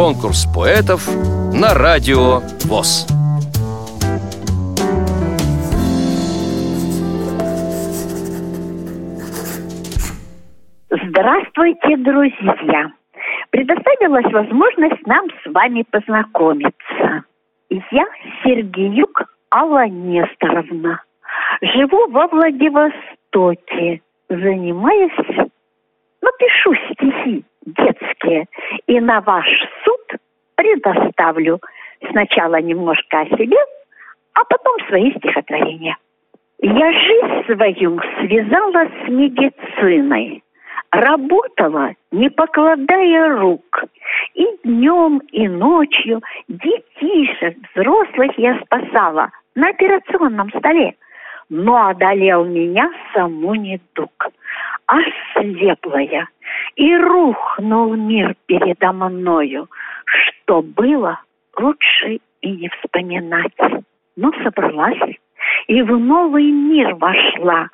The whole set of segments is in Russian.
Конкурс поэтов на радио ВОЗ. Здравствуйте, друзья! Предоставилась возможность нам с вами познакомиться. Я Сергеюк Алла Несторовна. Живу во Владивостоке. Занимаюсь, ну, пишу стихи детские. И на ваш предоставлю сначала немножко о себе, а потом свои стихотворения. Я жизнь свою связала с медициной, работала, не покладая рук. И днем, и ночью детишек, взрослых я спасала на операционном столе. Но одолел меня саму недуг. Ослепла и рухнул мир передо мною. Что было, лучше и не вспоминать. Но собралась и в новый мир вошла,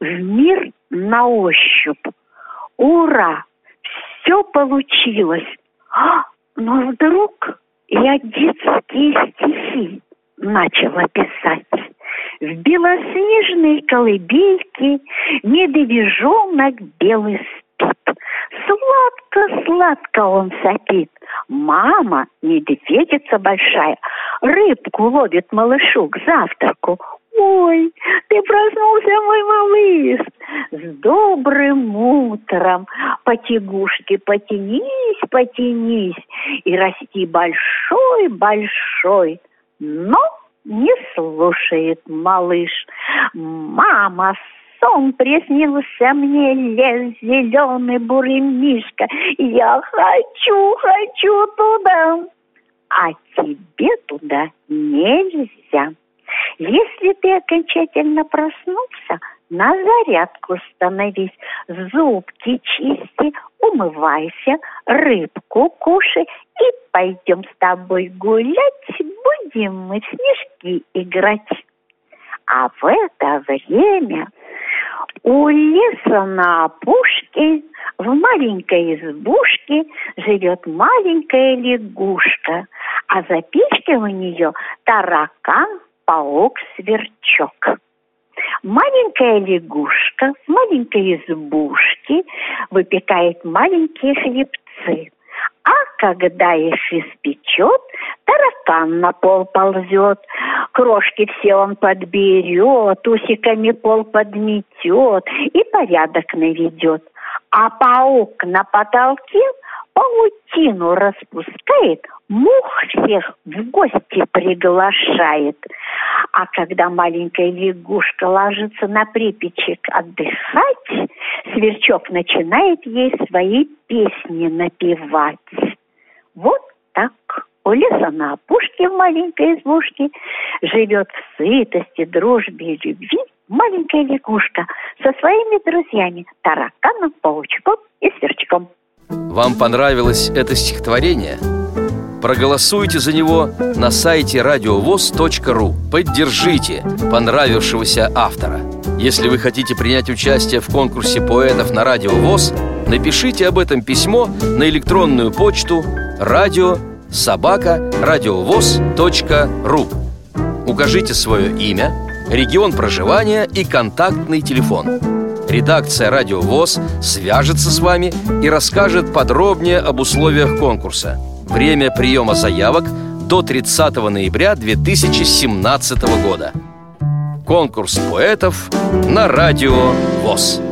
в мир на ощупь. Ура! Все получилось. А, но вдруг я детские стихи начала писать. В белоснежной колыбельке медвежонок белый спит. Сладко-сладко он сопит. Мама, медведица большая, рыбку ловит малышу к завтраку. Ой, ты проснулся, мой малыш. С добрым утром, потягушки, потянись, потянись и расти большой-большой. Но не слушает малыш. Мама, сон приснился мне лес зеленый бурый мишка. Я хочу, хочу туда. А тебе туда нельзя. Если ты окончательно проснулся, на зарядку становись, зубки чисти, умывайся, рыбку кушай и пойдем с тобой гулять, будем мы в снежки играть. А в это время у леса на опушке в маленькой избушке живет маленькая лягушка, а за печкой у нее таракан, паук, сверчок. Маленькая лягушка в маленькой избушке выпекает маленькие хлебцы. А когда их испечет, таракан на пол ползет, крошки все он подберет, усиками пол подметет и порядок наведет. А паук на потолке паутину распускает, мух всех в гости приглашает. А когда маленькая лягушка ложится на припечек отдыхать, сверчок начинает ей свои песни напевать. Вот так у леса на опушке в маленькой избушке живет в сытости, дружбе и любви маленькая лягушка со своими друзьями тараканом, паучком и сверчком. Вам понравилось это стихотворение? Проголосуйте за него на сайте радиовоз.ру Поддержите понравившегося автора Если вы хотите принять участие в конкурсе поэтов на Радио ВОЗ Напишите об этом письмо на электронную почту радио собака радиовоз.ру Укажите свое имя, регион проживания и контактный телефон Редакция «Радио ВОЗ» свяжется с вами и расскажет подробнее об условиях конкурса – Время приема заявок до 30 ноября 2017 года. Конкурс поэтов на радио ВОЗ.